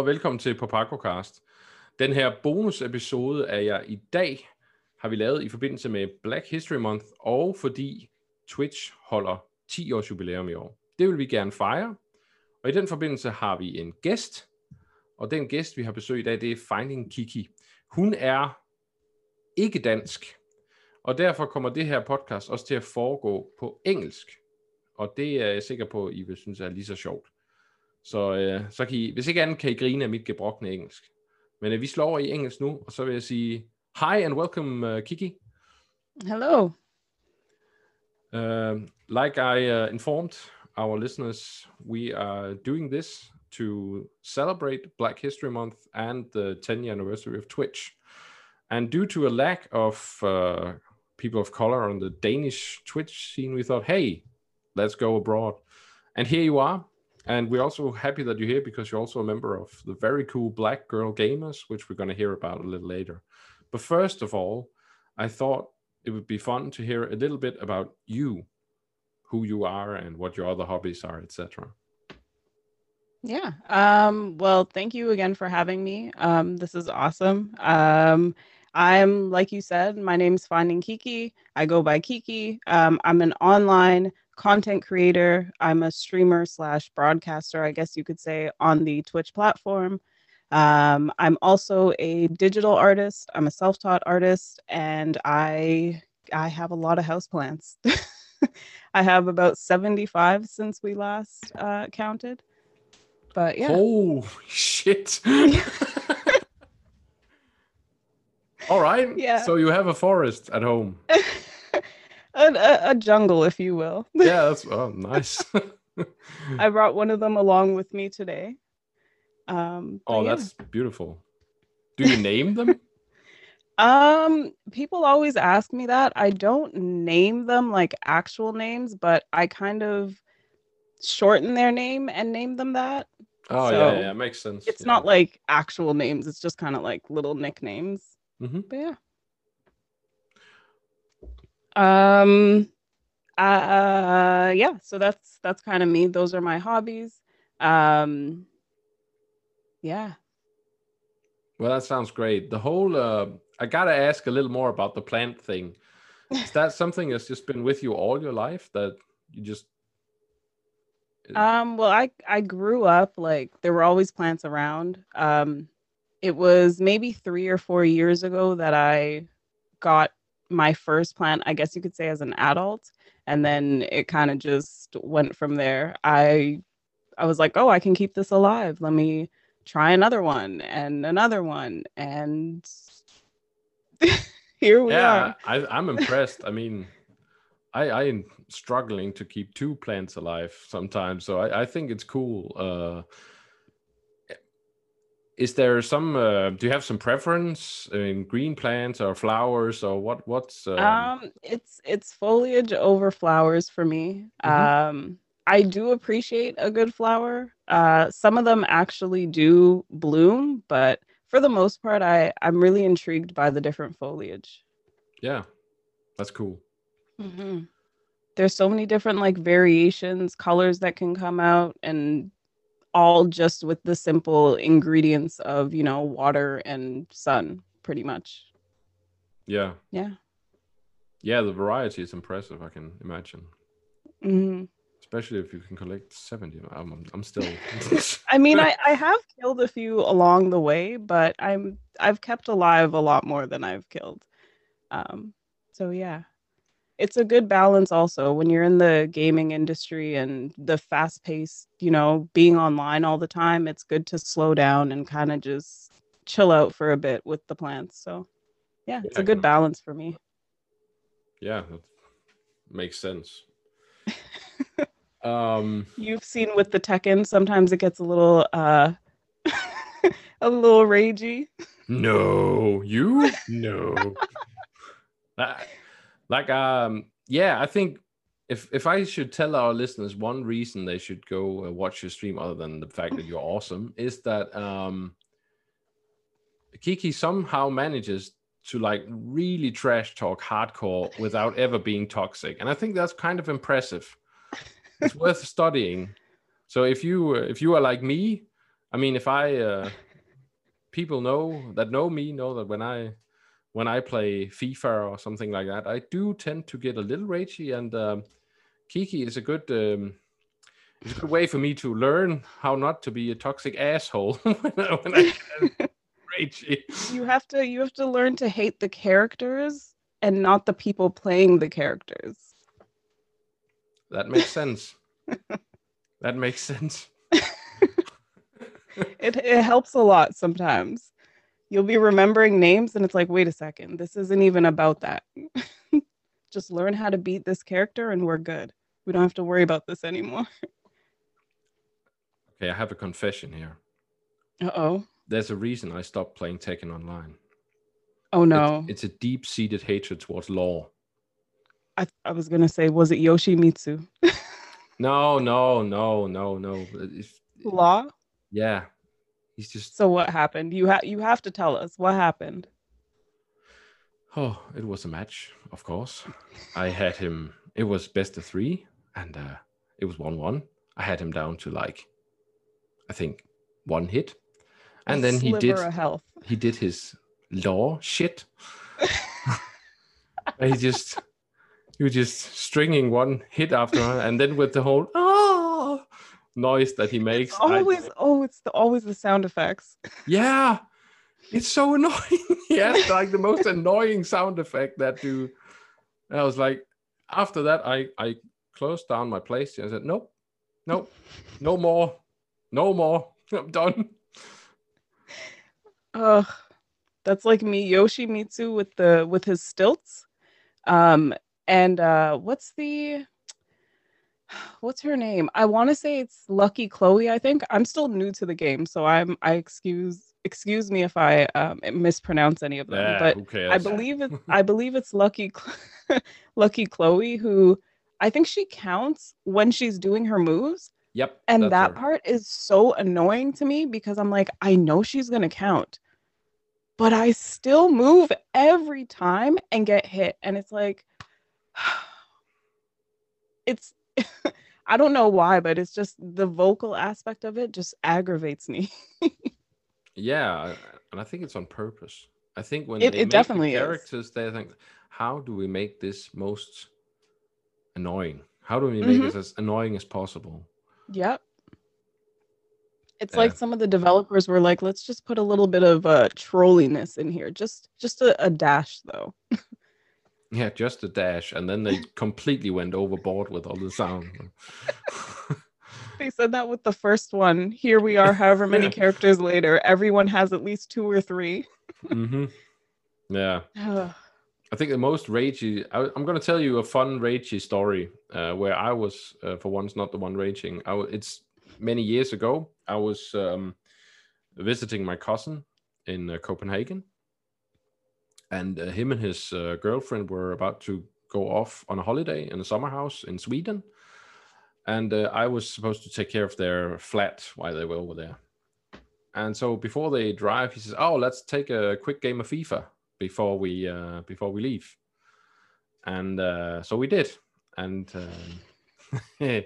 Og velkommen til PopAquaCast. Den her bonusepisode er jeg i dag har vi lavet i forbindelse med Black History Month og fordi Twitch holder 10 års jubilæum i år. Det vil vi gerne fejre. Og i den forbindelse har vi en gæst, og den gæst vi har besøg i dag, det er Finding Kiki. Hun er ikke dansk, og derfor kommer det her podcast også til at foregå på engelsk. Og det er jeg sikker på, at I vil synes er lige så sjovt. Så, øh, så kan I, hvis ikke andet, kan I grine af mit gebrokne engelsk. Men øh, vi slår over i engelsk nu, og så vil jeg sige, hi and welcome, uh, Kiki. Hello. Uh, like I uh, informed our listeners, we are doing this to celebrate Black History Month and the 10 year anniversary of Twitch. And due to a lack of uh, people of color on the Danish Twitch scene, we thought, hey, let's go abroad. And here you are. And we're also happy that you're here because you're also a member of the very cool Black Girl Gamers, which we're going to hear about a little later. But first of all, I thought it would be fun to hear a little bit about you, who you are, and what your other hobbies are, etc. Yeah. Um, well, thank you again for having me. Um, this is awesome. Um, I'm, like you said, my name's Finding Kiki. I go by Kiki. Um, I'm an online content creator. I'm a streamer slash broadcaster, I guess you could say, on the Twitch platform. Um, I'm also a digital artist. I'm a self-taught artist, and I I have a lot of houseplants. I have about 75 since we last uh, counted. But yeah. Oh shit. All right. Yeah. So you have a forest at home. a, a, a jungle, if you will. Yeah, that's oh nice. I brought one of them along with me today. Um, oh, yeah. that's beautiful. Do you name them? Um, people always ask me that. I don't name them like actual names, but I kind of shorten their name and name them that. Oh So, yeah, yeah, makes sense. It's yeah. not like actual names, it's just kind of like little nicknames. Mhm. But yeah. Um uh yeah, so that's that's kind of me. Those are my hobbies. Um yeah. Well, that sounds great. The whole uh, I gotta ask a little more about the plant thing. Is that something that's just been with you all your life that you just Um, well, I I grew up like there were always plants around. Um, it was maybe three or four years ago that I got my first plant, I guess you could say as an adult, and then it kind of just went from there. I I was like, oh, I can keep this alive. Let me try another one and another one, and here we yeah, are. I, I'm impressed. I mean, I I'm struggling to keep two plants alive sometimes, so I, I think it's cool. Uh, is there some? Uh, do you have some preference in green plants or flowers or what? What's um, Um, it's it's foliage over flowers for me. Mhm. Um, I do appreciate a good flower. Uh, some of them actually do bloom, but for the most part, I I'm really intrigued by the different foliage. yeah, that's cool. Mhm. There's so many different like variations, colors that can come out, and all just with the simple ingredients of you know water and sun, pretty much. Yeah, Yeah. yeah, the variety is impressive. I can imagine. hmm especially if you can collect 70 i'm, I'm- I'm still I mean, I, I have killed a few along the way, but I'm I've kept alive a lot more than I've killed. Um, so yeah, it's a good balance also when you're in the gaming industry and the fast pace, you know, being online all the time. It's good to slow down and kind of just chill out for a bit with the plants. So yeah, it's Yeah, a good balance for me. yeah that makes sense um You've seen with the Tekken, sometimes it gets a little uh a little ragey. no you no That- like um yeah i think if if i should tell our listeners one reason they should go watch your stream other than the fact that you're awesome is that um kiki somehow manages to like really trash talk hardcore without ever being toxic. And i think that's kind of impressive. It's worth studying. So if you if you are like me I mean, if I uh, people know that know me know that when I when I play FIFA or something like that, I do tend to get a little ragey, and um, Kiki is a good um, it's a good way for me to learn how not to be a toxic asshole when I, when I get ragey. You have to you have to learn to hate the characters and not the people playing the characters. That makes sense. that makes sense. it it helps a lot sometimes. You'll be remembering names and it's like, wait a second, this isn't even about that. Just learn how to beat this character and we're good. We don't have to worry about this anymore. Okay, I have a confession here. Uh oh. There's a reason I stopped playing Tekken Online. Oh no. It's, it's a deep seated hatred towards law. I, I was gonna say, was it Yoshimitsu? No, no, no, no, no. It's, Law? yeah, he's just. So what happened? You have you have to tell us what happened. Oh, it was a match, of course. I had him. It was best of three, and uh, it was one-one. I had him down to like, I think, one hit, and A then he did. health. He did his law shit. He just, he was just stringing one hit after another, and then with the whole oh noise that he makes. It's I- always oh, it's the, always the sound effects. Yeah, it's so annoying. he has like the most annoying sound effect that dude. And I was like, after that, I I closed down my PlayStation. I said, nope, nope, no more, no more. I'm done. Ugh, that's like me, Yoshimitsu with the with his stilts. Um, and uh, what's the what's her name? I want to say it's Lucky Chloe. I think I'm still new to the game, so I'm I excuse excuse me if I um, mispronounce any of them. Yeah, but? I believe it's I believe it's Lucky Lucky Chloe who I think she counts when she's doing her moves. Yep. And that her. part is so annoying to me because I'm like, I know she's to count, but I still move every time and get hit. And it's like, it's, I don't know why, but it's just the vocal aspect of it just aggravates me. Yeah, and I think it's on purpose. I think when It- they it make the definitely is. characters, they think, how do we make this most annoying? How do we make Mhm. this as annoying as possible? Yep. It's Yeah. like some of the developers were like, let's just put a little bit of uh, trolliness in here. Just just a, a dash though. Yeah, just a dash, and then they completely went overboard with all the sound. They said that with the first one. Here we are, however many Yeah. characters later. Everyone has at least two or three. hmm Yeah, I think the most ragey. I, am going to tell you a fun ragey story uh, where I was, uh, for once, not the one raging. I, it's many years ago. I was um, visiting my cousin in uh, Copenhagen, and uh, him and his uh, girlfriend were about to go off on a holiday in a summer house in Sweden, and uh, I was supposed to take care of their flat while they were over there. And so before they drive, he says, "Oh, let's take a quick game of FIFA." before we uh, before we leave, and uh, so we did. And um,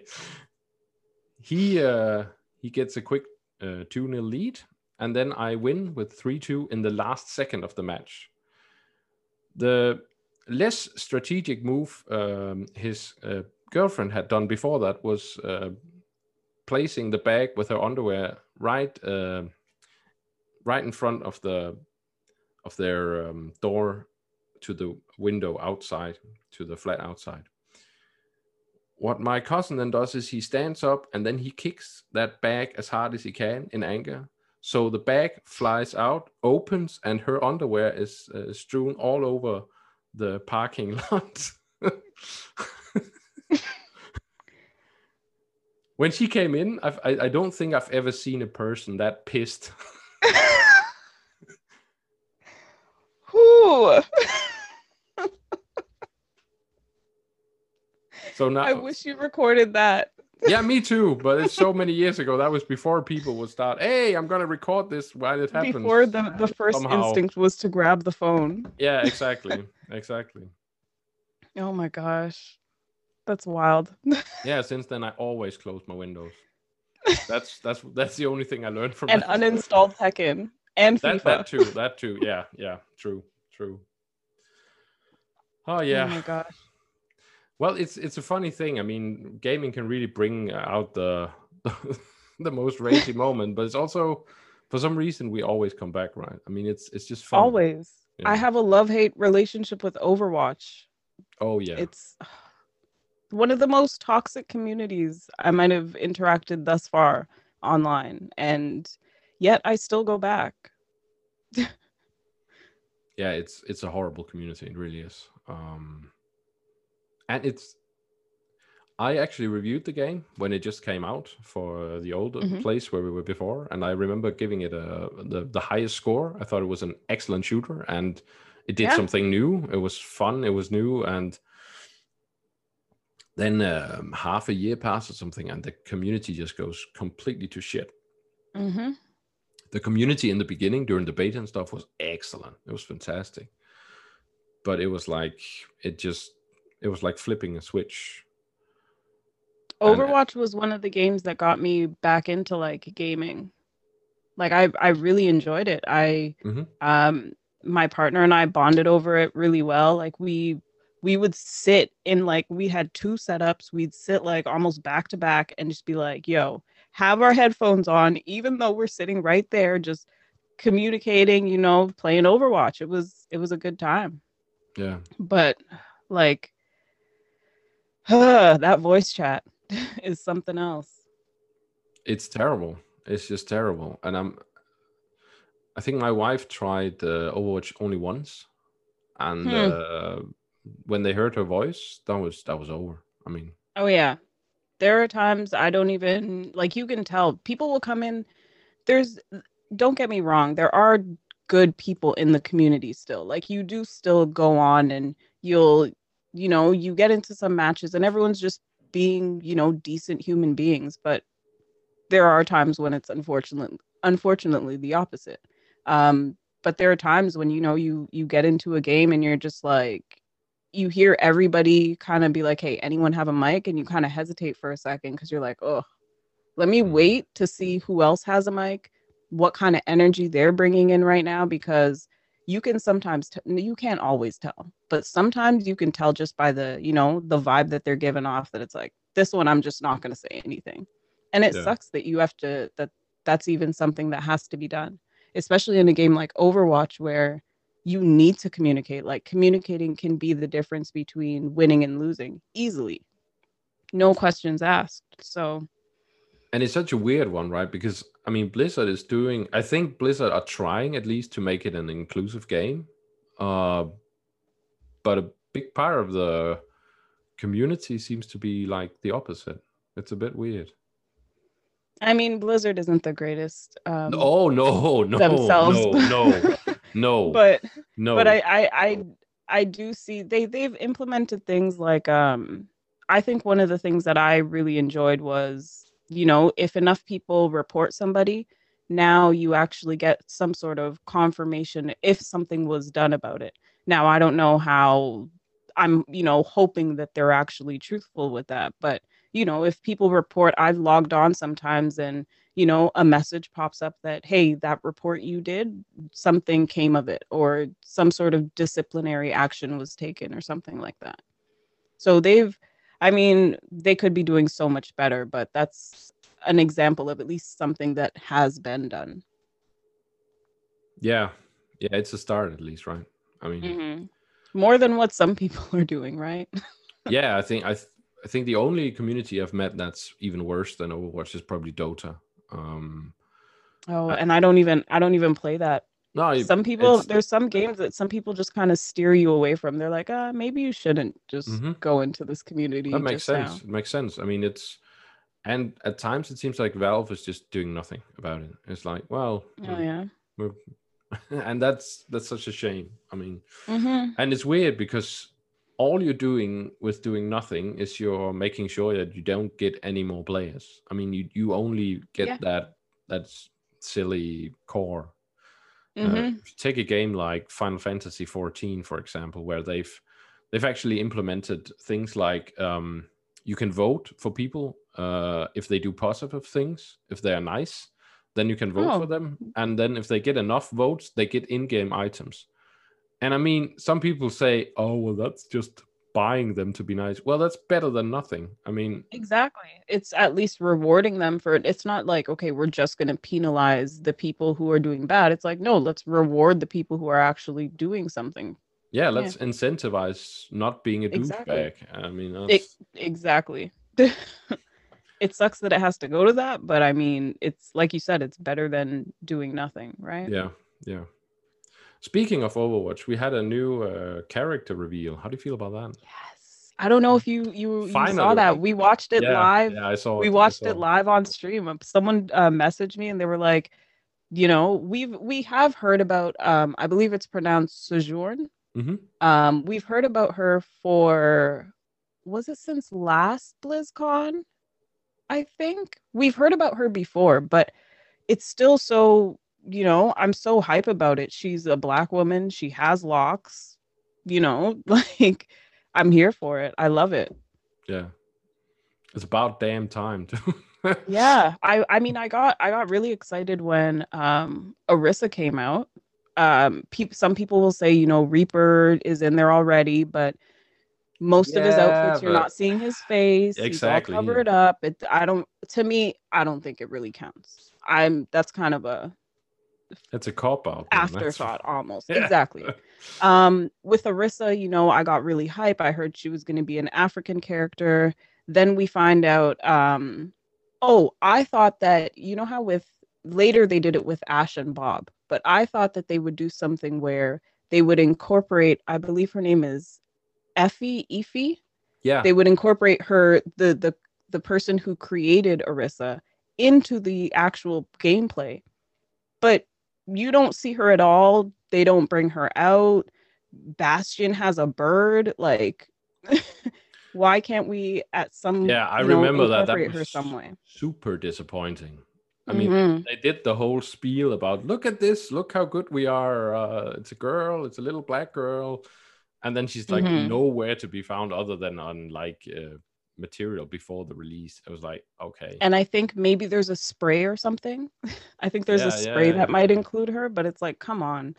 he uh, he gets a quick two 0 lead, and then I win with three two in the last second of the match. The less strategic move um, his uh, girlfriend had done before that was uh, placing the bag with her underwear right uh, right in front of the of their um, door to the window outside, to the flat outside. What my cousin then does is he stands up and then he kicks that bag as hard as he can in anger. So the bag flies out, opens, and her underwear is uh, strewn all over the parking lot. when she came in, I've, I, I don't think I've ever seen a person that pissed. Whew. So now I wish you recorded that. Yeah, me too. But it's so many years ago. That was before people would start. Hey, I'm gonna record this while it happens. Before the, the first somehow. instinct was to grab the phone. Yeah, exactly, exactly. Oh my gosh. That's wild. Yeah. Since then, I always close my windows. That's that's that's the only thing I learned from and that. uninstalled Tekken and that, FIFA. that too. That too. Yeah, yeah. True, true. Oh, oh yeah. Oh my gosh. Well, it's it's a funny thing. I mean, gaming can really bring out the the most racy moment, but it's also for some reason we always come back, right? I mean, it's it's just fun. Always. Yeah. I have a love-hate relationship with Overwatch. Oh yeah. It's one of the most toxic communities I might have interacted thus far online. And yet I still go back. yeah, it's it's a horrible community. It really is. Um, and it's. I actually reviewed the game when it just came out for the old Mhm. place where we were before, and I remember giving it a the, the highest score. I thought it was an excellent shooter, and it did Yeah. something new. It was fun. It was new, and then um, half a year passed or something, and the community just goes completely to shit. Mm-hmm. the community in the beginning during the beta and stuff was excellent. It was fantastic. But it was like it just it was like flipping a switch. And- Overwatch was one of the games that got me back into like gaming. Like I I really enjoyed it. I Mhm. um my partner and I bonded over it really well. Like we we would sit in like we had two setups. We'd sit like almost back to back and just be like, "Yo, have our headphones on even though we're sitting right there just communicating, you know, playing Overwatch." It was it was a good time. Yeah. But like that voice chat is something else. It's terrible. It's just terrible. And I'm I think my wife tried uh, Overwatch only once. And Hmm. uh, when they heard her voice, that was that was over. I mean, Oh yeah. There are times I don't even like you can tell people will come in there's don't get me wrong, there are good people in the community still. Like you do still go on and you'll you know, you get into some matches and everyone's just being, you know, decent human beings, but there are times when it's unfortunately unfortunately the opposite. Um but there are times when you know you you get into a game and you're just like you hear everybody kind of be like, "Hey, anyone have a mic?" and you kind of hesitate for a second because you're like, "Oh, let me wait to see who else has a mic, what kind of energy they're bringing in right now." Because you can sometimes t- you can't always tell, but sometimes you can tell just by the you know the vibe that they're giving off that it's like this one I'm just not going to say anything, and it Yeah. sucks that you have to that that's even something that has to be done, especially in a game like Overwatch where you need to communicate. Like communicating can be the difference between winning and losing easily. No questions asked. So and it's such a weird one, right? Because I mean, Blizzard is doing. I think Blizzard are trying at least to make it an inclusive game, uh, but a big part of the community seems to be like the opposite. It's a bit weird. I mean Blizzard isn't the greatest um oh no, no, themselves. no, no, no, but no. but I, I I I do see they they've implemented things like um I think one of the things that I really enjoyed was you know if enough people report somebody now you actually get some sort of confirmation if something was done about it. Now I don't know how I'm you know hoping that they're actually truthful with that but you know if people report I've logged on sometimes and you know a message pops up that hey that report you did something came of it or some sort of disciplinary action was taken or something like that. So they've I mean, they could be doing so much better, but that's an example of at least something that has been done. yeah, yeah, it's a start at least, right? I mean, Mm-hmm. More than what some people are doing, right? yeah, I think I, th- I think the only community I've met that's even worse than Overwatch is probably Dota. Um, Oh, I- and I don't even I don't even play that. No, Some people there's some games that some people just kind of steer you away from. They're like, uh, maybe you shouldn't just Mhm. go into this community. that makes sense. now." It makes sense. I mean, it's and at times it seems like Valve is just doing nothing about it. It's like, well, Oh yeah. and that's that's such a shame. I mean, Mm-hmm. and it's weird because all you're doing with doing nothing is you're making sure that you don't get any more players. I mean, you you only get Yeah. that that's silly core. Uh, Mm-hmm. you take a game like Final Fantasy 14, for example, where they've they've actually implemented things like um, you can vote for people uh, if they do positive things, if they are nice, then you can vote Oh. for them. And then if they get enough votes, they get in-game items. And I mean, some people say, "Oh, well, that's just buying them to be nice." Well, that's better than nothing. I mean, Exactly. It's at least rewarding them for it. It's not like, okay, we're just going to penalize the people who are doing bad. It's like, no, let's reward the people who are actually doing something. yeah, let's incentivize not being a Exactly. douchebag. I mean, It, exactly. it sucks that it has to go to that, but I mean, it's like you said, it's better than doing nothing, right? yeah, yeah. Speaking of Overwatch, we had a new uh, character reveal. How do you feel about that? Yes. I don't know if you you, you saw that. We watched it yeah, live. Yeah, I saw. we it, I watched saw it live on stream. Um, Someone uh, messaged me and they were like, you know, we've we have heard about um I believe it's pronounced Sojourn. Mhm. Um we've heard about her for was it since last BlizzCon? I think we've heard about her before, but it's still so, you know, I'm so hype about it. She's a black woman, she has locks, you know, like I'm here for it. I love it. Yeah, it's about damn time too. yeah i i mean i got i got really excited when um Orisa came out um peop some people will say you know reaper is in there already but most of his Yeah, outfits you're but- not seeing his face Exactly. he's all covered up it i don't to me i don't think it really counts i'm that's kind of a it's a cop out. afterthought almost Yeah. exactly um with Orisa you know i got really hype i heard she was going to be an african character then we find out um oh i thought that you know how with later they did it with Ashe and bob but i thought that they would do something where they would incorporate i believe her name is Efi Efi Yeah, they would incorporate her the the the person who created Orisa into the actual gameplay. But you don't see her at all. They don't bring her out. Bastion has a bird. Like, why can't we at some yeah, I you know, remember that. That her was some way? super disappointing. I mean, Mhm. they did the whole spiel about look at this, look how good we are. Uh, it's a girl, it's a little black girl, and then she's like Mhm. nowhere to be found other than on like uh, material before the release. I was like, okay, and I think maybe there's a spray or something. I think there's a Yeah, yeah, spray yeah, that yeah. might include her, but it's like, come on.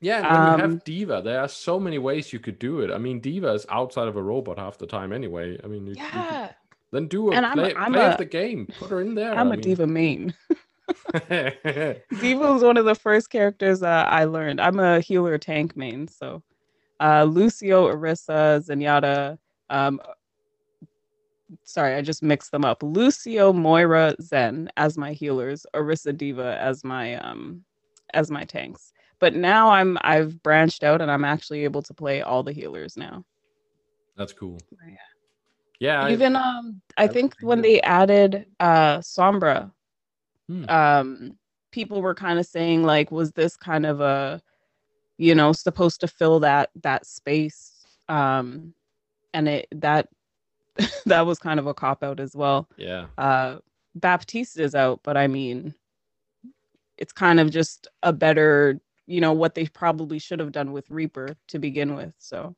yeah. And when you um, have D.Va, there are so many ways you could do it. I mean, D.Va is outside of a robot half the time anyway. I mean, you, you could- Yeah, then do a And I'm a- play, I'm play a- the game, put her in there. I'm I a mean- diva main. D.Va was one of the first characters uh, I learned. I'm a healer tank main, so uh, Lucio, Orisa, Zenyatta. Um, sorry, I just mixed them up. Lucio, Moira, Zen as my healers, Orisa, D.Va as my um as my tanks. But now I'm I've branched out and I'm actually able to play all the healers now. That's cool. Yeah. Yeah, I- Even um, I I think when they added uh Sombra, Hmm. um, people were kind of saying like, was this kind of a, you know, supposed to fill that that space? Um, and it that that was kind of a cop out as well. yeah. Uh, Baptiste is out, but I mean, it's kind of just a better, you know, what they probably should have done with Reaper to begin with. So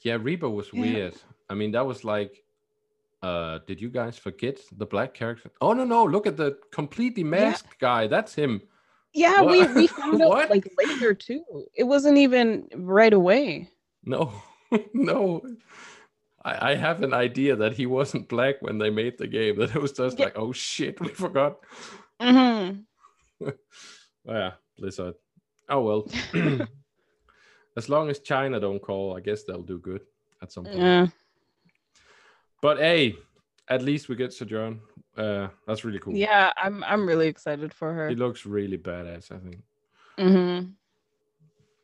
Yeah, Reaper was Yeah. weird. I mean, that was like, uh, did you guys forget the black character? Oh no, no! Look at the completely masked guy. That's him. yeah, we What? we found out like later too. It wasn't even right away. No, no. I, I have an idea that he wasn't black when they made the game. That it was just Yeah. like, oh shit, we forgot. hmm Oh, yeah, Blizzard. Oh well. as long as China don't call, I guess they'll do good at some point. Yeah. But hey, at least we get Sojourn. Uh, that's really cool. Yeah, I'm I'm really excited for her. He looks really badass. I think. hmm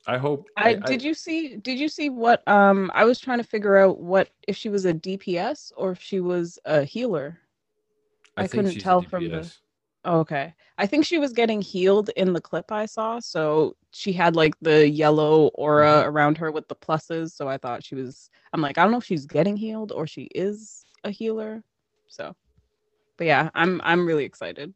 I hope. I, did you see did you see what um I was trying to figure out what if she was a DPS or if she was a healer. I think couldn't tell from the- Oh, okay. I think she was getting healed in the clip I saw, so she had like the yellow aura around her with the pluses, so I thought she was I'm like I don't know if she's getting healed or she is a healer. So But yeah, I'm I'm really excited.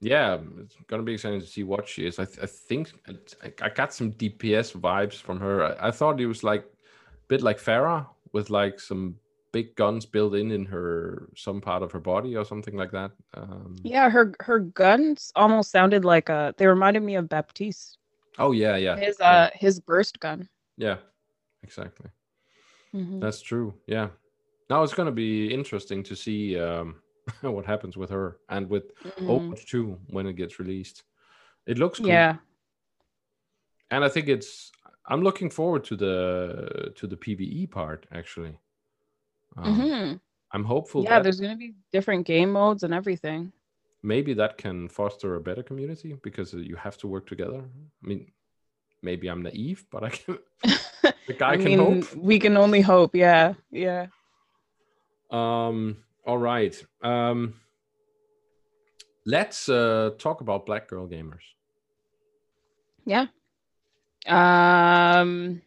Yeah, it's gonna be exciting to see what she is. I, th- I think I, I got some DPS vibes from her. I, I thought it was like a bit like Pharah with like some big guns built in in her some part of her body or something like that. Um, yeah, her her guns almost sounded like a. They reminded me of Baptiste. Oh yeah, yeah. His yeah. uh his burst gun. Yeah, exactly. Mhm. That's true. Yeah. Now it's gonna be interesting to see um, what happens with her and with Mhm. Overwatch 2 when it gets released. It looks cool. Yeah. and I think it's I'm looking forward to the to the PVE part actually. Um, hmm I'm hopeful Yeah, that there's gonna be different game modes and everything. maybe that can foster a better community because you have to work together. I mean, maybe I'm naive, but I can. the guy I can mean, hope. we can only hope. Yeah, yeah. Um. All right. Um. Let's uh, talk about Black Girl Gamers. Yeah. Um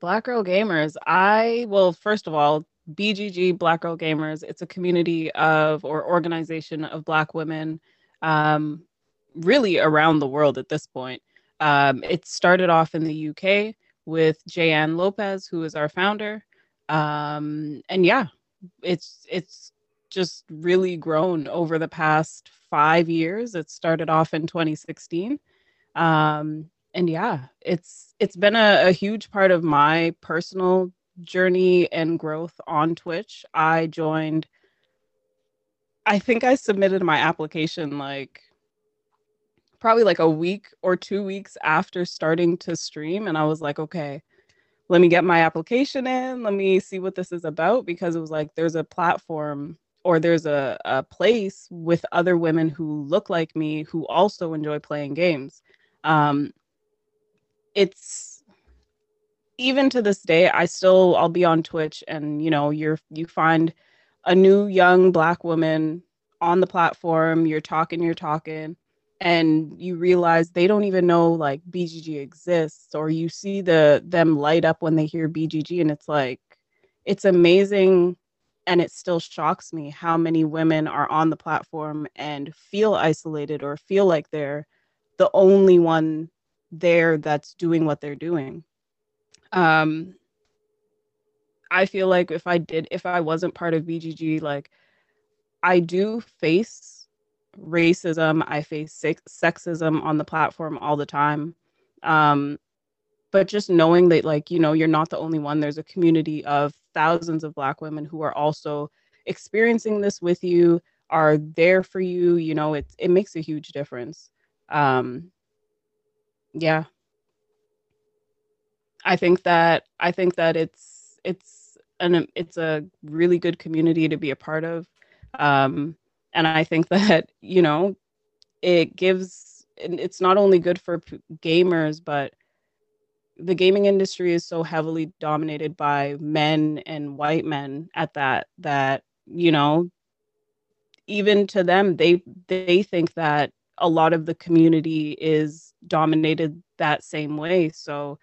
Black Girl Gamers. I well, first of all, BGG Black Girl Gamers, it's a community of or organization of black women um really around the world at this point. Um it started off in the UK with Jay-Ann Lopez who is our founder. Um and yeah, it's it's just really grown over the past 5 years. It started off in 2016 um and yeah it's it's been a, a huge part of my personal journey and growth on twitch. I joined i think i submitted my application like probably like a week or two weeks after starting to stream. And i was like okay let me get my application in let me see what this is about because it was like there's a platform or there's a, a place with other women who look like me who also enjoy playing games. Um it's even to this day i still i'll be on twitch and you know you're you find a new young black woman on the platform you're talking you're talking and you realize they don't even know like bgg exists or you see the them light up when they hear bgg and it's like it's amazing and it still shocks me how many women are on the platform and feel isolated or feel like they're the only one there that's doing what they're doing. Um, I feel like if I did, if I wasn't part of BGG, like I do face racism, I face sex- sexism on the platform all the time. Um, but just knowing that, like, you know, you're not the only one, there's a community of thousands of Black women who are also experiencing this with you, are there for you, you know, it, it makes a huge difference. Um, yeah i think that i think that it's it's an it's a really good community to be a part of um and i think that you know it gives it's not only good for p- gamers but the gaming industry is so heavily dominated by men and white men at that that you know even to them they they think that a lot of the community is dominated that same way. So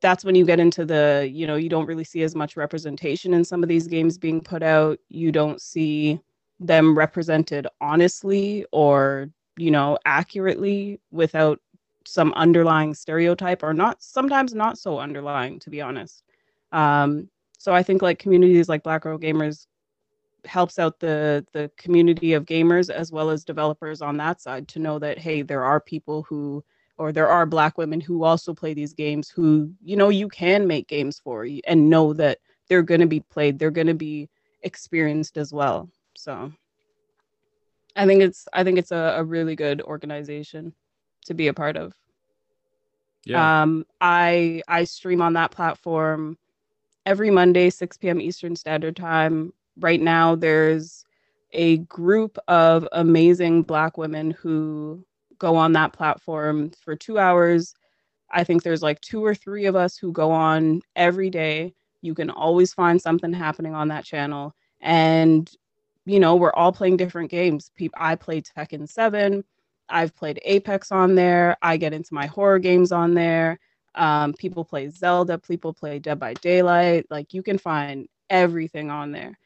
that's when you get into the you know you don't really see as much representation in some of these games being put out. You don't see them represented honestly or you know accurately without some underlying stereotype or not sometimes not so underlying to be honest. Um so i think like communities like black girl gamers helps out the the community of gamers as well as developers on that side to know that hey there are people who or there are black women who also play these games who you know you can make games for and know that they're going to be played they're going to be experienced as well so i think it's i think it's a, a really good organization to be a part of. Yeah. um i i stream on that platform every monday 6 p.m eastern standard time. Right now there's a group of amazing black women who go on that platform for two hours. I think there's like two or three of us who go on every day. You can always find something happening on that channel. And you know we're all playing different games. I play tekken 7 i've played apex on there. I get into my horror games on there. Um, people play zelda. People play dead by daylight. Like you can find everything on there.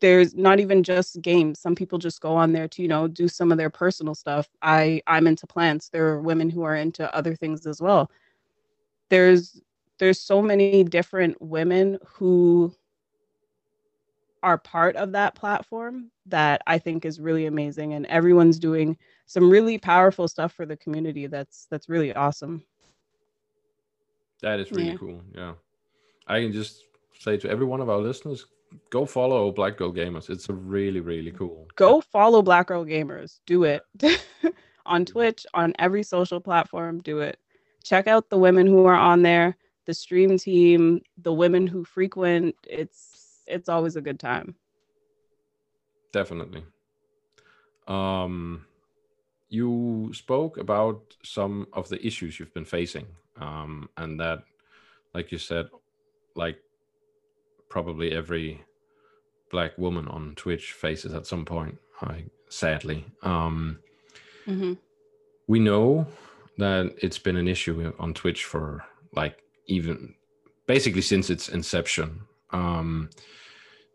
There's not even just games. Some people just go on there to you know do some of their personal stuff. I i'm into plants. There are women who are into other things as well. There's there's so many different women who are part of that platform that I think is really amazing and everyone's doing some really powerful stuff for the community that's that's really awesome. That is really yeah. cool. Yeah. I can just say to every one of our listeners, go follow Black Girl Gamers. It's a really, really cool. Go follow Black Girl Gamers. Do it. on Twitch, on every social platform, do it. Check out the women who are on there, the stream team, the women who frequent. It's it's always a good time. Definitely. Um you spoke about some of the issues you've been facing um, and that like you said like probably every black woman on twitch faces at some point I, sadly um, mm-hmm. we know that it's been an issue on twitch for like even basically since its inception um,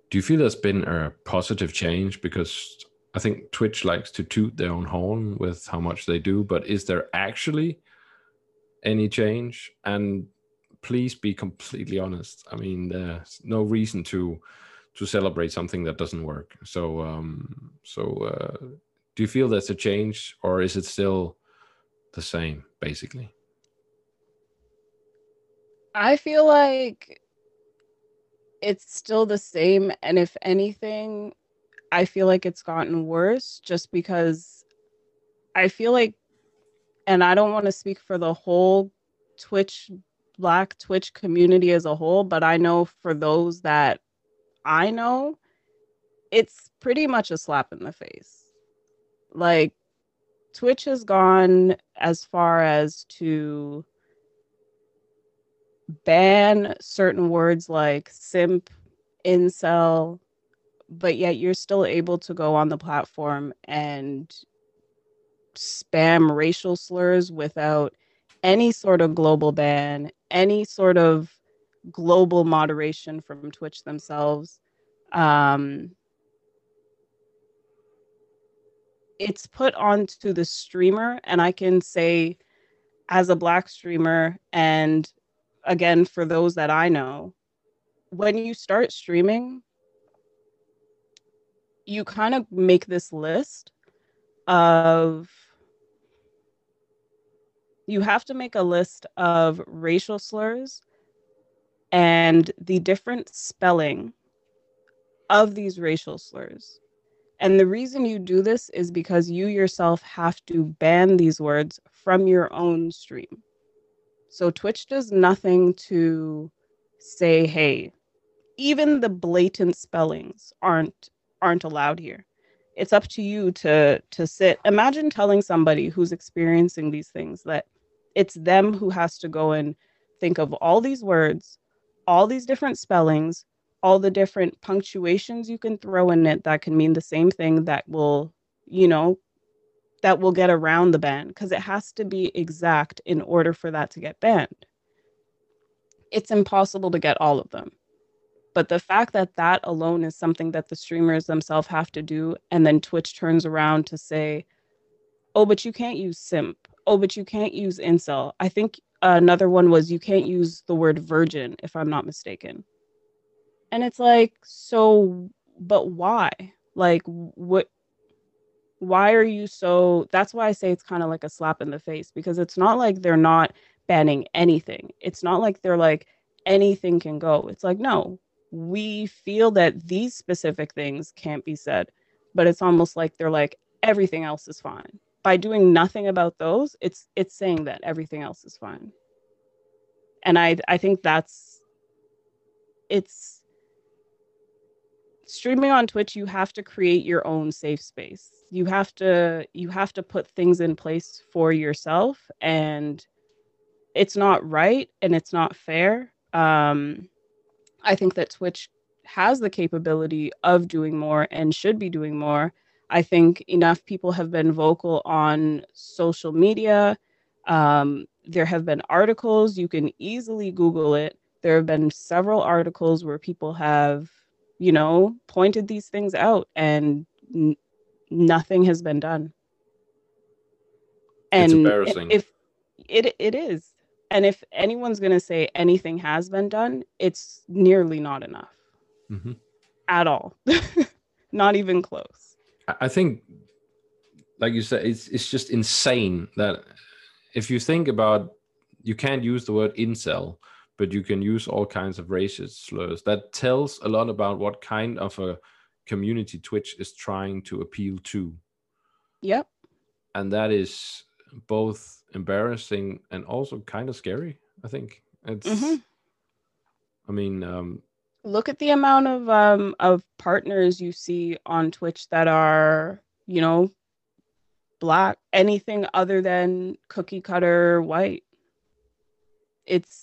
do you feel there's been a positive change because I think Twitch likes to toot their own horn with how much they do, but is there actually any change? And please be completely honest. I mean, there's no reason to to celebrate something that doesn't work. So, um, so uh, do you feel there's a change, or is it still the same, basically? I feel like it's still the same, and if anything, I feel like it's gotten worse just because I feel like, and I don't want to speak for the whole Twitch, Black Twitch community as a whole, but I know for those that I know, it's pretty much a slap in the face. Like, Twitch has gone as far as to ban certain words like simp, incel, but yet you're still able to go on the platform and spam racial slurs without any sort of global ban, any sort of global moderation from Twitch themselves. Um, it's put onto the streamer, and I can say, as a Black streamer, and again, for those that I know, when you start streaming, you kind of make this list of you have to make a list of racial slurs and the different spelling of these racial slurs. And the reason you do this is because you yourself have to ban these words from your own stream. So Twitch does nothing to say, hey, even the blatant spellings aren't aren't allowed here. It's up to you to to sit. Imagine telling somebody who's experiencing these things that it's them who has to go and think of all these words all these different spellings all the different punctuations you can throw in it that can mean the same thing that will you know that will get around the ban because it has to be exact in order for that to get banned it's impossible to get all of them but the fact that that alone is something that the streamers themselves have to do, and then Twitch turns around to say, oh, but you can't use simp. Oh, but you can't use incel. I think another one was you can't use the word virgin, if I'm not mistaken. And it's like, so, but why? Like, what? Why are you so? That's why I say it's kind of like a slap in the face because it's not like they're not banning anything. It's not like they're like anything can go. It's like, no, we feel that these specific things can't be said, but it's almost like they're like everything else is fine. By doing nothing about those, it's it's saying that everything else is fine. And I I think that's it's streaming on Twitch, you have to create your own safe space. You have to you have to put things in place for yourself and it's not right and it's not fair. Um I think that Twitch has the capability of doing more and should be doing more. I think enough people have been vocal on social media. Um, there have been articles, you can easily Google it. There have been several articles where people have, you know, pointed these things out and n- nothing has been done. And it's embarrassing. If it, it is, And if anyone's going to say anything has been done, it's nearly not enough hmm at all. not even close. I I think, like you said, it's it's just insane that if you think about, you can't use the word incel, but you can use all kinds of racist slurs. That tells a lot about what kind of a community Twitch is trying to appeal to, Yep. and that is both embarrassing and also kind of scary. I think it's. Mhm. I mean, um, Look at the amount of um of partners you see on Twitch that are, you know, black, anything other than cookie cutter white. It's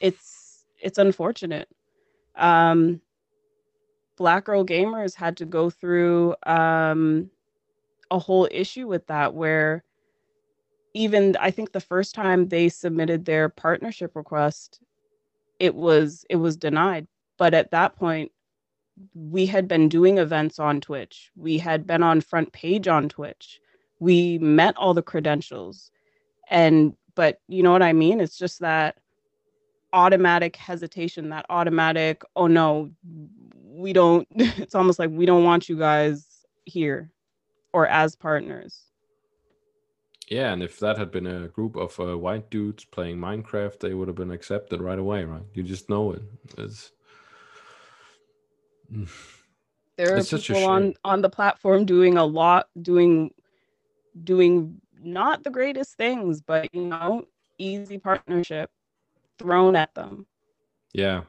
it's it's unfortunate. Um Black Girl Gamers had to go through um a whole issue with that where even I think the first time they submitted their partnership request, it was it was denied. But at that point, we had been doing events on Twitch. We had been on front page on Twitch. We met all the credentials. And but you know what I mean? It's just that automatic hesitation, that automatic, oh no, we don't it's almost like we don't want you guys here or as partners. Yeah, and if that had been a group of uh, white dudes playing Minecraft, they would have been accepted right away, right? You just know it. It's there are It's people on on the platform doing a lot doing doing not the greatest things but you know easy partnership thrown at them yeah,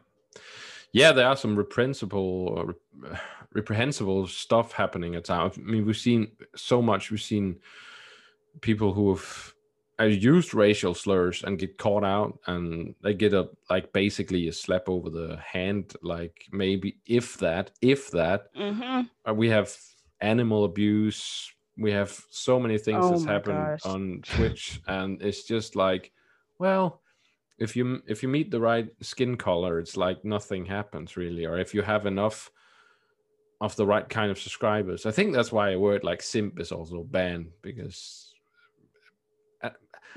yeah. There are some reprehensible, uh, rep- reprehensible stuff happening at times. I mean, we've seen so much. We've seen people who have used racial slurs and get caught out, and they get a like basically a slap over the hand, like maybe if that, if that. mm-hmm. Uh, we have animal abuse we have so many things Oh that's happened gosh. on twitch and it's just like well if you if you meet the right skin color it's like nothing happens really or if you have enough of the right kind of subscribers i think that's why a word like simp is also banned because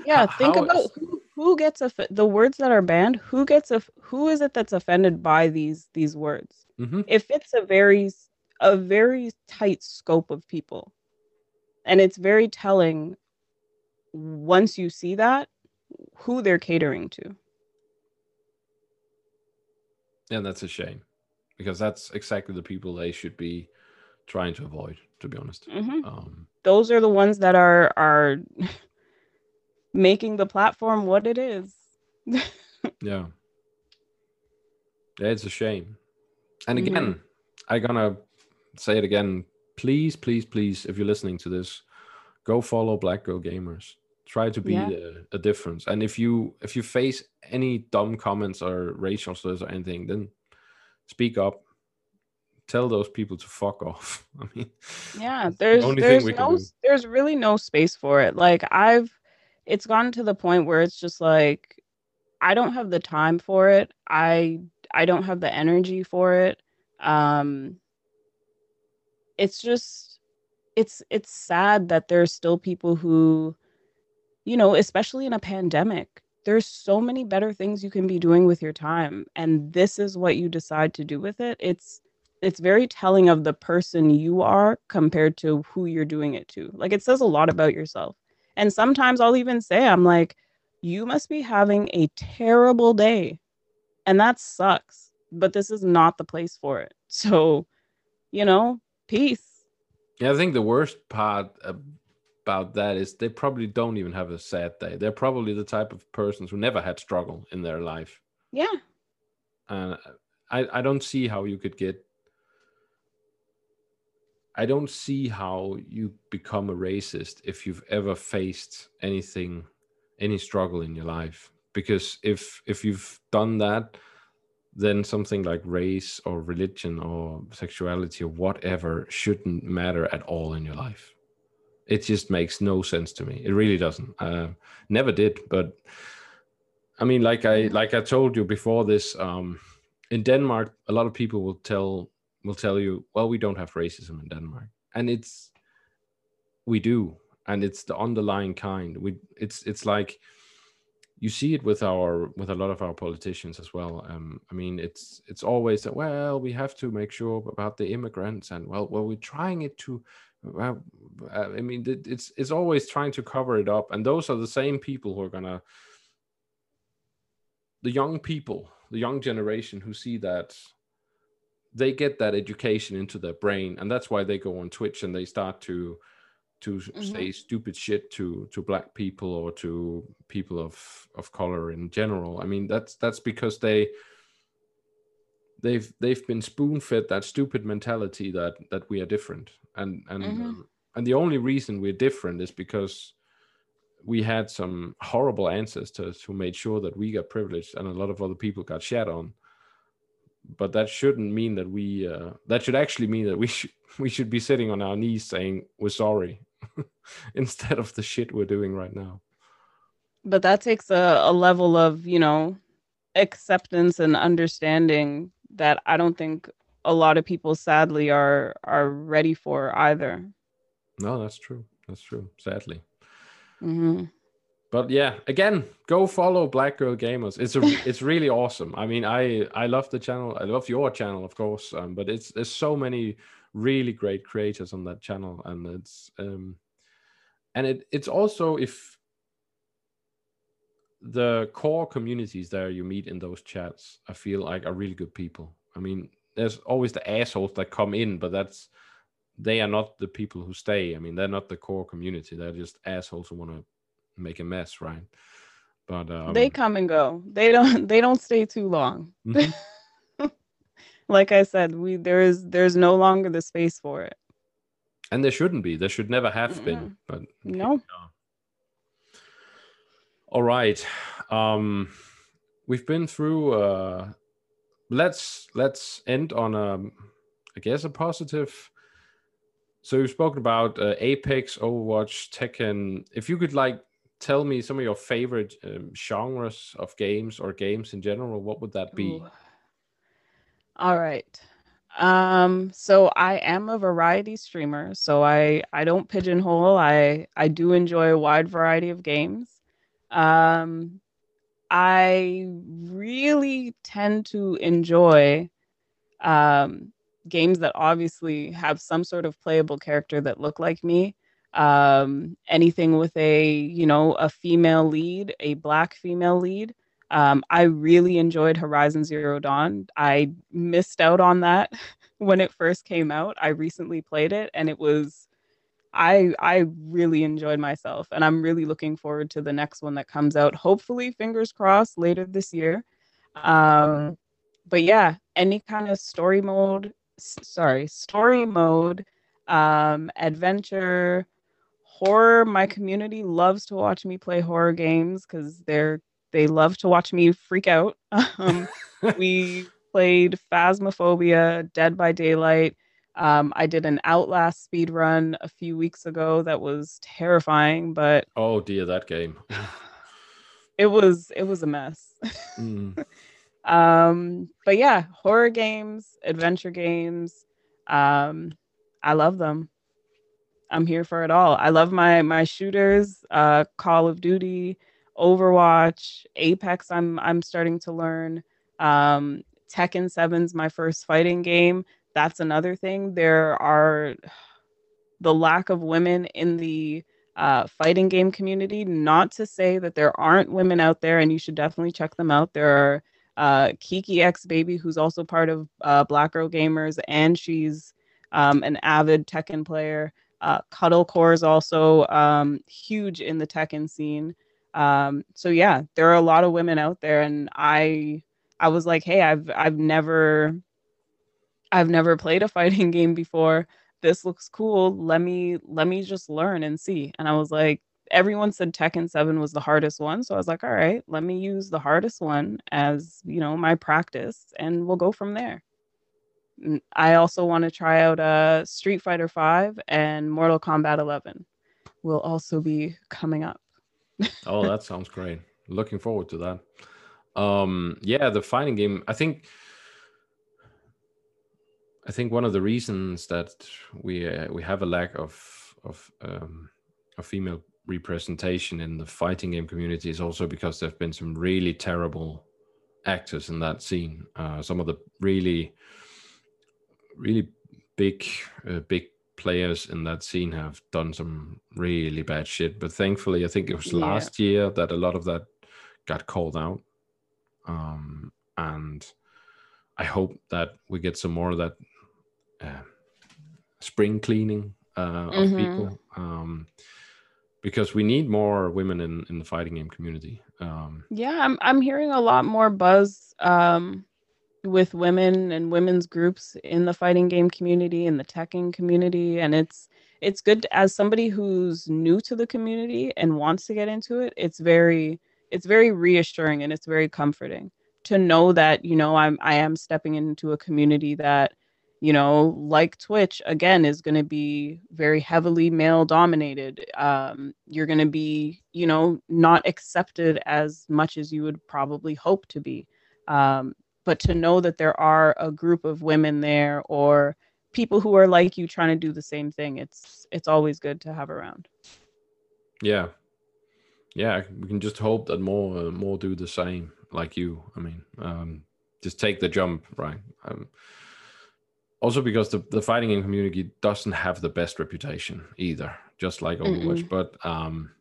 yeah H- think how about who, who gets off- the words that are banned who gets of who is it that's offended by these these words Mhm. if it's a very a very tight scope of people and it's very telling once you see that who they're catering to and that's a shame because that's exactly the people they should be trying to avoid to be honest hmm um those are the ones that are are making the platform what it is Yeah. Yeah, it's a shame. And Mhm. again, i gonna say it again. Please, please, please, if you're listening to this, go follow Black Girl Gamers. Try to be Yeah. a, a difference. And if you if you face any dumb comments or racial slurs or anything, then speak up. Tell those people to fuck off. I mean, yeah the there's only there's no there's really no space for it like i've it's gotten to the point where it's just like i don't have the time for it i i don't have the energy for it um it's just it's it's sad that there's still people who you know especially in a pandemic there's so many better things you can be doing with your time and this is what you decide to do with it. It's it's very telling of the person you are compared to who you're doing it to. Like it says a lot about yourself. And sometimes i'll even say i'm like you must be having a terrible day. And that sucks but this is not the place for it. So you know peace. Yeah, I think the worst part about that is they probably don't even have a sad day. They're probably the type of persons who never had struggle in their life. yeah and I, I don't see how you could get i don't see how you become a racist if you've ever faced anything any struggle in your life because if if you've done that then something like race or religion or sexuality or whatever shouldn't matter at all in your life it just makes no sense to me it really doesn't uh, never did but i mean like i like i told you before this um in Denmark, a lot of people will tell will tell you, well, we don't have racism in Denmark, and it's we do, and it's the underlying kind. We it's it's like you see it with our with a lot of our politicians as well. Um, I mean, it's it's always that well, we have to make sure about the immigrants, and well, well, we're trying it to. Well, I mean, it's it's always trying to cover it up, and those are the same people who are gonna. The young people, the young generation who see that they get that education into their brain and that's why they go on twitch and they start to to mm-hmm. say stupid shit to to black people or to people of of color in general i mean that's that's because they they've they've been spoon fed that stupid mentality that that we are different. And and mm-hmm. um, and the only reason we're different is because we had some horrible ancestors who made sure that we got privileged and a lot of other people got shat on. But that shouldn't mean that we uh, that should actually mean that we should we should be sitting on our knees saying we're sorry instead of the shit we're doing right now. But that takes a, a level of you know acceptance and understanding that i don't think a lot of people sadly are are ready for either no that's true that's true sadly mm-hmm but yeah, again, go follow Black Girl Gamers. It's a it's really awesome. I mean, I I love the channel. I love your channel, of course. Um, but it's there's so many really great creators on that channel, and it's um, and it it's also if the core communities there you meet in those chats, I feel like are really good people. I mean, there's always the assholes that come in, but that's they are not the people who stay. I mean, they're not the core community. They're just assholes who want to make a mess, right? But um, they come and go. They don't. They don't stay too long. Mm-hmm. like I said, we there is there's no longer the space for it. And there shouldn't be. There should never have mm been. But no. All right. Um, we've been through. Uh, let's let's end on a, I guess a positive so you've spoken about uh, Apex, Overwatch, Tekken. If you could like tell me some of your favorite um, genres of games or games in general, what would that be? Ooh. All right. Um, so I am a variety streamer, so I I don't pigeonhole. I I do enjoy a wide variety of games. Um, I really tend to enjoy um, games that obviously have some sort of playable character that look like me um, anything with a you know a female lead, a black female lead. Um, I really enjoyed Horizon Zero Dawn. I missed out on that when it first came out. I recently played it, and it was I I really enjoyed myself, and I'm really looking forward to the next one that comes out. Hopefully, fingers crossed, later this year. Um, but yeah, any kind of story mode, sorry, story mode, um, adventure, horror my community loves to watch me play horror games because they're they love to watch me freak out um, we played phasmophobia dead by daylight um, i did an outlast speed run a few weeks ago that was terrifying but oh dear that game it was it was a mess mm. um but yeah horror games adventure games um i love them I'm here for it all. I love my my shooters, uh, Call of Duty, Overwatch, Apex. I'm I'm starting to learn. Um, Tekken 7's my first fighting game. That's another thing. There are the lack of women in the uh, fighting game community. Not to say that there aren't women out there, and you should definitely check them out. There are uh, Kiki X Baby, who's also part of uh, Black Girl Gamers, and she's um, an avid Tekken player. Uh, Cuddle Core is also um, huge in the Tekken scene. Um, so yeah, there are a lot of women out there, and I I was like, hey, I've I've never I've never played a fighting game before. This looks cool. Let me let me just learn and see. And I was like, everyone said Tekken 7 was the hardest one. So I was like, all right, let me use the hardest one as, you know, my practice and we'll go from there. I also want to try out uh, Street Fighter 5 and Mortal Kombat 11 will also be coming up. oh, that sounds great. Looking forward to that. Um, yeah, the fighting game. I think. I think one of the reasons that we uh, we have a lack of of um, of female representation in the fighting game community is also because there've been some really terrible actors in that scene. Uh, some of the really, really big, uh, big players in that scene have done some really bad shit. But thankfully, I think it was yeah. last year that a lot of that got called out. Um, and I hope that we get some more of that uh, spring cleaning uh, of mm-hmm. people. Um, because we need more women in, in the fighting game community. Um, yeah, I'm I'm hearing a lot more buzz um, with women and women's groups in the fighting game community and the Tekken community, and it's it's good as somebody who's new to the community and wants to get into it. It's very it's very reassuring and it's very comforting to know that you know I'm I am stepping into a community that you know, like Twitch, again, is going to be very heavily male dominated. Um, you're going to be, you know, not accepted as much as you would probably hope to be. Um, but to know that there are a group of women there or people who are like you trying to do the same thing, it's it's always good to have around. Yeah, yeah, we can just hope that more uh, more do the same like you. I mean, um, just take the jump, right? Um, also because the, the fighting game community doesn't have the best reputation either just like overwatch Mm-mm. but um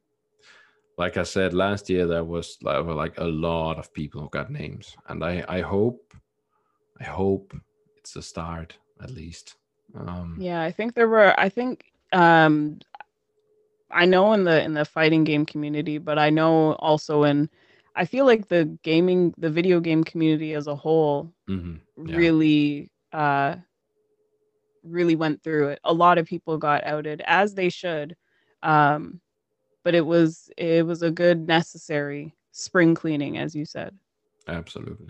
like i said last year there was like, like a lot of people who got names and i i hope i hope it's a start at least um yeah i think there were i think um i know in the in the fighting game community but i know also in i feel like the gaming the video game community as a whole mm-hmm. yeah. really uh really went through it. A lot of people got outed as they should. Um, but it was it was a good necessary spring cleaning as you said. Absolutely.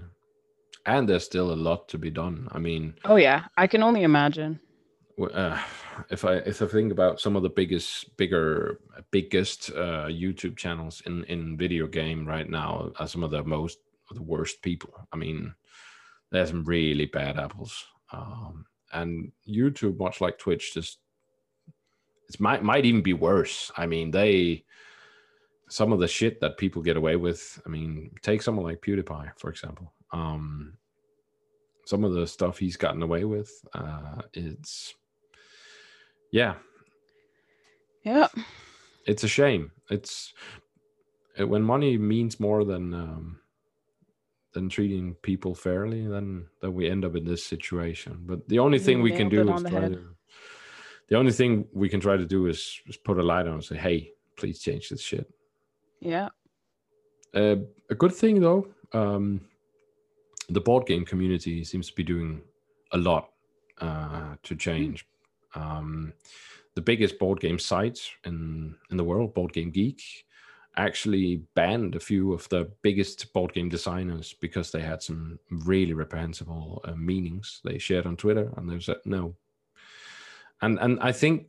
And there's still a lot to be done. I mean, oh yeah, I can only imagine. Uh, if I if I think about some of the biggest, bigger, biggest uh, YouTube channels in in video game right now, are some of the most the worst people. I mean, there's some really bad apples. Um, and YouTube, much like Twitch, just it might might even be worse. I mean, they some of the shit that people get away with. I mean, take someone like PewDiePie, for example. Um, some of the stuff he's gotten away with, uh, it's yeah, yeah, it's a shame. It's when money means more than um, than treating people fairly, then then we end up in this situation. But the only thing we can do is try head. to. The only thing we can try to do is, is put a light on and say, "Hey, please change this shit." Yeah. Uh, a good thing though, um, the board game community seems to be doing a lot uh, to change. Mm. Um, the biggest board game site in in the world, Board Game Geek, actually banned a few of the biggest board game designers because they had some really reprehensible uh, meanings they shared on Twitter, and they said no. And and I think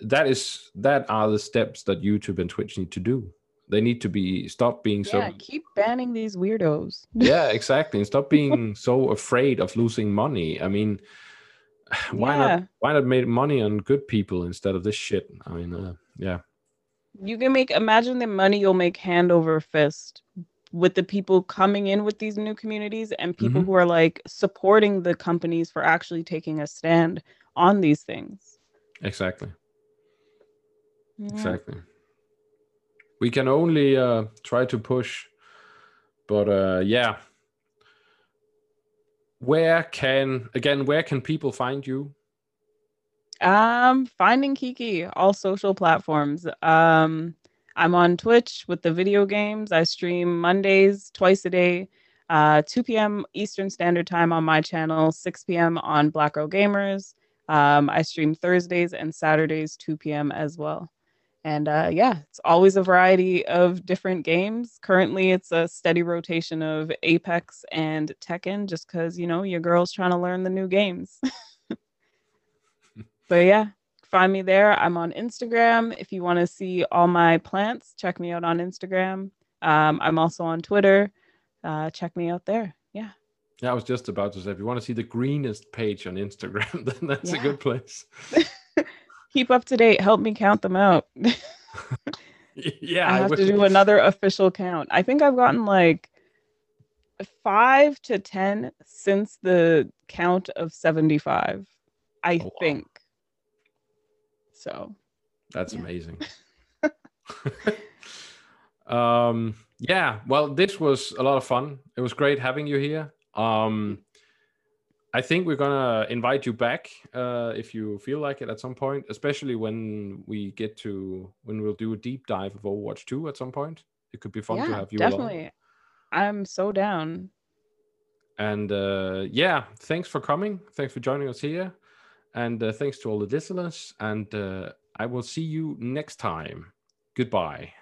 that is that are the steps that YouTube and Twitch need to do. They need to be stop being yeah, so. Yeah, keep banning these weirdos. yeah, exactly, and stop being so afraid of losing money. I mean, why yeah. not? Why not make money on good people instead of this shit? I mean, uh, yeah you can make imagine the money you'll make hand over fist with the people coming in with these new communities and people mm-hmm. who are like supporting the companies for actually taking a stand on these things. Exactly. Yeah. Exactly. We can only uh, try to push, but uh, yeah. Where can again? Where can people find you? Um, finding Kiki, all social platforms. Um, I'm on Twitch with the video games. I stream Mondays twice a day, uh, 2 p.m. Eastern Standard Time on my channel, 6 p.m. on Black Girl Gamers. Um, I stream Thursdays and Saturdays, 2 p.m. as well. And uh, yeah, it's always a variety of different games. Currently, it's a steady rotation of Apex and Tekken, just because, you know, your girl's trying to learn the new games. but yeah, find me there. I'm on Instagram. If you want to see all my plants, check me out on Instagram. Um, I'm also on Twitter. Uh, check me out there. Yeah. Yeah, I was just about to say, if you want to see the greenest page on Instagram, then that's yeah. a good place. Keep up to date. Help me count them out. yeah, I have to do another official count. I think I've gotten like five to ten since the count of 75. I oh, wow. So that's yeah. amazing. um yeah, well this was a lot of fun. It was great having you here. Um I think we're gonna invite you back uh, if you feel like it at some point, especially when we get to when we'll do a deep dive of Overwatch 2 at some point. It could be fun yeah, to have you definitely. Along. I'm so down. And uh, yeah, thanks for coming. Thanks for joining us here, and uh, thanks to all the listeners. And uh, I will see you next time. Goodbye.